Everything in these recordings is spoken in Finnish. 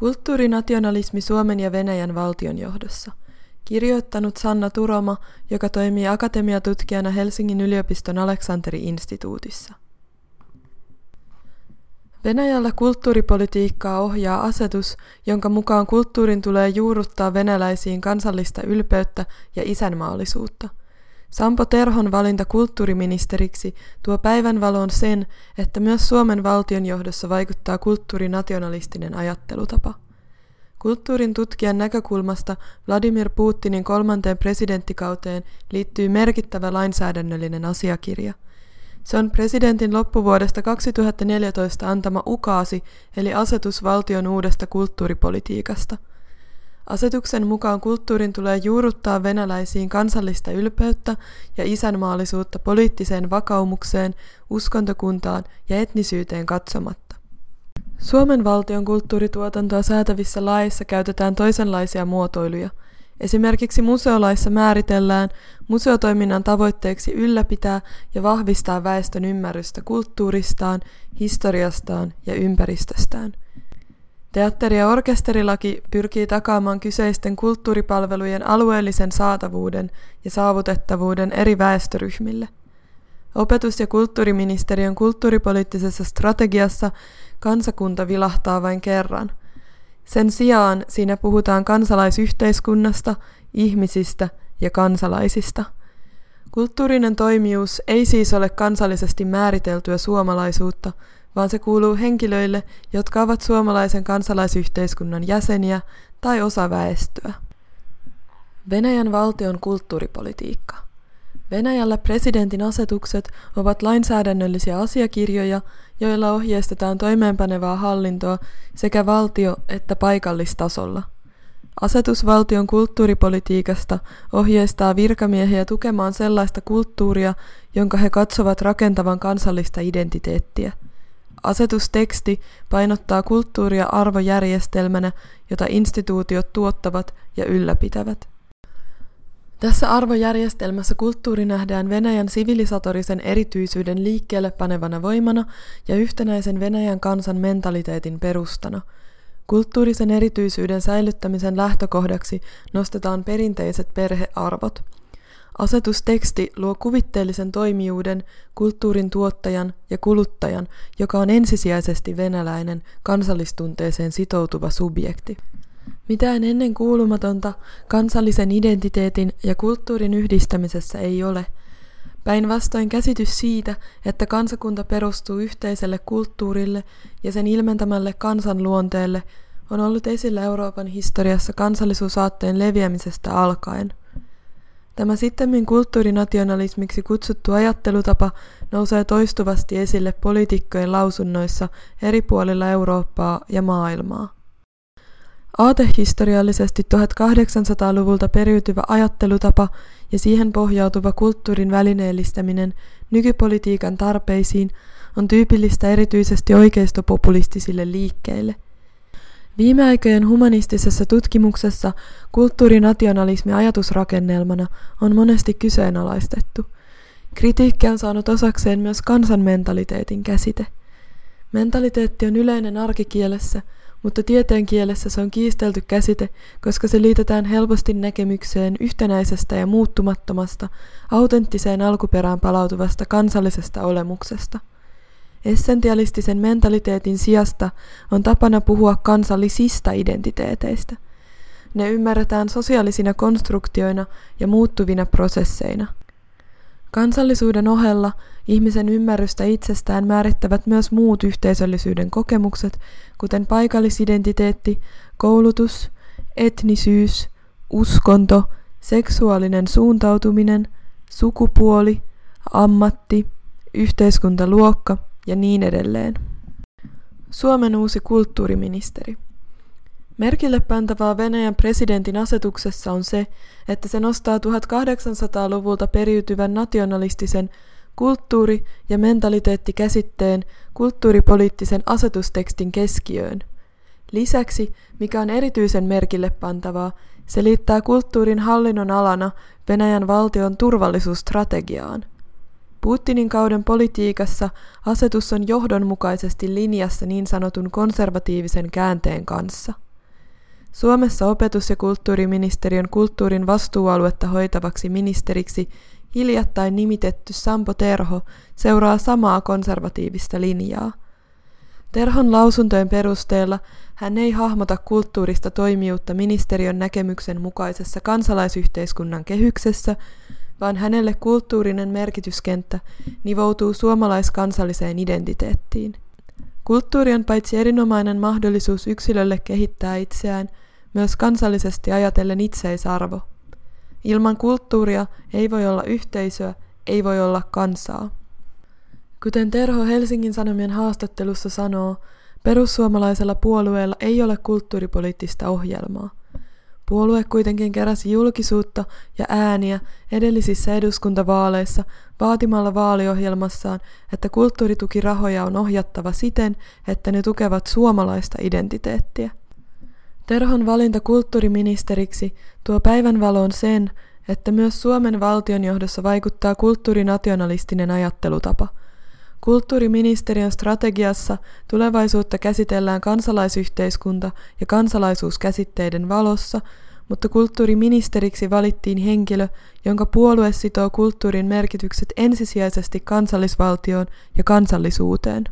Kulttuurinationalismi Suomen ja Venäjän valtionjohdossa. Kirjoittanut Sanna Turoma, joka toimii akatemiatutkijana Helsingin yliopiston Aleksanteri-instituutissa. Venäjällä kulttuuripolitiikkaa ohjaa asetus, jonka mukaan kulttuurin tulee juurruttaa venäläisiin kansallista ylpeyttä ja isänmaallisuutta – Sampo Terhon valinta kulttuuriministeriksi tuo päivänvaloon sen, että myös Suomen valtionjohdossa vaikuttaa kulttuurinationalistinen ajattelutapa. Kulttuurin tutkijan näkökulmasta Vladimir Putinin kolmanteen presidenttikauteen liittyy merkittävä lainsäädännöllinen asiakirja. Se on presidentin loppuvuodesta 2014 antama ukaasi eli asetus valtion uudesta kulttuuripolitiikasta – Asetuksen mukaan kulttuurin tulee juurruttaa venäläisiin kansallista ylpeyttä ja isänmaallisuutta poliittiseen vakaumukseen, uskontokuntaan ja etnisyyteen katsomatta. Suomen valtion kulttuurituotantoa säätävissä laissa käytetään toisenlaisia muotoiluja. Esimerkiksi museolaissa määritellään museotoiminnan tavoitteeksi ylläpitää ja vahvistaa väestön ymmärrystä kulttuuristaan, historiastaan ja ympäristöstään – Teatteri- ja orkesterilaki pyrkii takaamaan kyseisten kulttuuripalvelujen alueellisen saatavuuden ja saavutettavuuden eri väestöryhmille. Opetus- ja kulttuuriministeriön kulttuuripoliittisessa strategiassa kansakunta vilahtaa vain kerran. Sen sijaan siinä puhutaan kansalaisyhteiskunnasta, ihmisistä ja kansalaisista. Kulttuurinen toimijuus ei siis ole kansallisesti määriteltyä suomalaisuutta, vaan se kuuluu henkilöille, jotka ovat suomalaisen kansalaisyhteiskunnan jäseniä tai osa väestöä. Venäjän valtion kulttuuripolitiikka. Venäjällä presidentin asetukset ovat lainsäädännöllisiä asiakirjoja, joilla ohjeistetaan toimeenpanevaa hallintoa sekä valtio- että paikallistasolla. Asetus valtion kulttuuripolitiikasta ohjeistaa virkamiehiä tukemaan sellaista kulttuuria, jonka he katsovat rakentavan kansallista identiteettiä – Asetusteksti painottaa kulttuuria arvojärjestelmänä, jota instituutiot tuottavat ja ylläpitävät. Tässä arvojärjestelmässä kulttuuri nähdään Venäjän sivilisatorisen erityisyyden liikkeelle panevana voimana ja yhtenäisen Venäjän kansan mentaliteetin perustana. Kulttuurisen erityisyyden säilyttämisen lähtökohdaksi nostetaan perinteiset perhearvot – Asetusteksti luo kuvitteellisen toimijuuden, kulttuurin tuottajan ja kuluttajan, joka on ensisijaisesti venäläinen, kansallistunteeseen sitoutuva subjekti. Mitään ennen kuulumatonta kansallisen identiteetin ja kulttuurin yhdistämisessä ei ole. Päinvastoin käsitys siitä, että kansakunta perustuu yhteiselle kulttuurille ja sen ilmentämälle kansanluonteelle, on ollut esillä Euroopan historiassa kansallisuusaatteen leviämisestä alkaen – Tämä sittemmin kulttuurinationalismiksi kutsuttu ajattelutapa nousee toistuvasti esille poliitikkojen lausunnoissa eri puolilla Eurooppaa ja maailmaa. Aatehistoriallisesti 1800-luvulta periytyvä ajattelutapa ja siihen pohjautuva kulttuurin välineellistäminen nykypolitiikan tarpeisiin on tyypillistä erityisesti oikeistopopulistisille liikkeille – Viime aikojen humanistisessa tutkimuksessa kulttuurinationalismi ajatusrakennelmana on monesti kyseenalaistettu. Kritiikki on saanut osakseen myös kansanmentaliteetin käsite. Mentaliteetti on yleinen arkikielessä, mutta tieteen kielessä se on kiistelty käsite, koska se liitetään helposti näkemykseen yhtenäisestä ja muuttumattomasta, autenttiseen alkuperään palautuvasta kansallisesta olemuksesta – Essentialistisen mentaliteetin sijasta on tapana puhua kansallisista identiteeteistä. Ne ymmärretään sosiaalisina konstruktioina ja muuttuvina prosesseina. Kansallisuuden ohella ihmisen ymmärrystä itsestään määrittävät myös muut yhteisöllisyyden kokemukset, kuten paikallisidentiteetti, koulutus, etnisyys, uskonto, seksuaalinen suuntautuminen, sukupuoli, ammatti, yhteiskuntaluokka – ja niin edelleen. Suomen uusi kulttuuriministeri. Merkille pantavaa Venäjän presidentin asetuksessa on se, että se nostaa 1800-luvulta periytyvän nationalistisen kulttuuri- ja mentaliteettikäsitteen kulttuuripoliittisen asetustekstin keskiöön. Lisäksi, mikä on erityisen merkille pantavaa, se liittää kulttuurin hallinnon alana Venäjän valtion turvallisuusstrategiaan – Putinin kauden politiikassa asetus on johdonmukaisesti linjassa niin sanotun konservatiivisen käänteen kanssa. Suomessa opetus- ja kulttuuriministeriön kulttuurin vastuualuetta hoitavaksi ministeriksi hiljattain nimitetty Sampo Terho seuraa samaa konservatiivista linjaa. Terhon lausuntojen perusteella hän ei hahmota kulttuurista toimijuutta ministeriön näkemyksen mukaisessa kansalaisyhteiskunnan kehyksessä, vaan hänelle kulttuurinen merkityskenttä nivoutuu suomalaiskansalliseen identiteettiin. Kulttuuri on paitsi erinomainen mahdollisuus yksilölle kehittää itseään, myös kansallisesti ajatellen itseisarvo. Ilman kulttuuria ei voi olla yhteisöä, ei voi olla kansaa. Kuten Terho Helsingin Sanomien haastattelussa sanoo, perussuomalaisella puolueella ei ole kulttuuripoliittista ohjelmaa. Puolue kuitenkin keräsi julkisuutta ja ääniä edellisissä eduskuntavaaleissa vaatimalla vaaliohjelmassaan, että kulttuuritukirahoja on ohjattava siten, että ne tukevat suomalaista identiteettiä. Terhon valinta kulttuuriministeriksi tuo päivänvaloon sen, että myös Suomen valtionjohdossa vaikuttaa kulttuurinationalistinen ajattelutapa – Kulttuuriministeriön strategiassa tulevaisuutta käsitellään kansalaisyhteiskunta- ja kansalaisuuskäsitteiden valossa, mutta kulttuuriministeriksi valittiin henkilö, jonka puolue sitoo kulttuurin merkitykset ensisijaisesti kansallisvaltioon ja kansallisuuteen.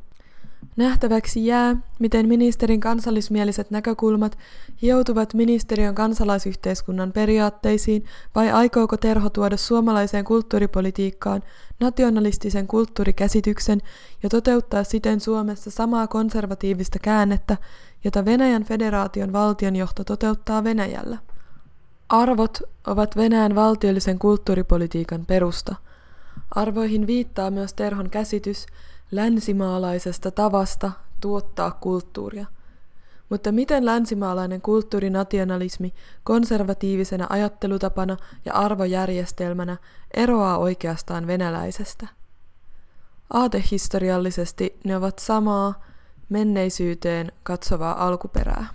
Nähtäväksi jää, miten ministerin kansallismieliset näkökulmat hioutuvat ministeriön kansalaisyhteiskunnan periaatteisiin vai aikooko Terho tuoda suomalaiseen kulttuuripolitiikkaan nationalistisen kulttuurikäsityksen ja toteuttaa siten Suomessa samaa konservatiivista käännettä, jota Venäjän federaation valtionjohto toteuttaa Venäjällä. Arvot ovat Venäjän valtiollisen kulttuuripolitiikan perusta. Arvoihin viittaa myös Terhon käsitys länsimaalaisesta tavasta tuottaa kulttuuria. Mutta miten länsimaalainen kulttuurinationalismi konservatiivisena ajattelutapana ja arvojärjestelmänä eroaa oikeastaan venäläisestä? Aatehistoriallisesti ne ovat samaa, menneisyyteen katsovaa alkuperää.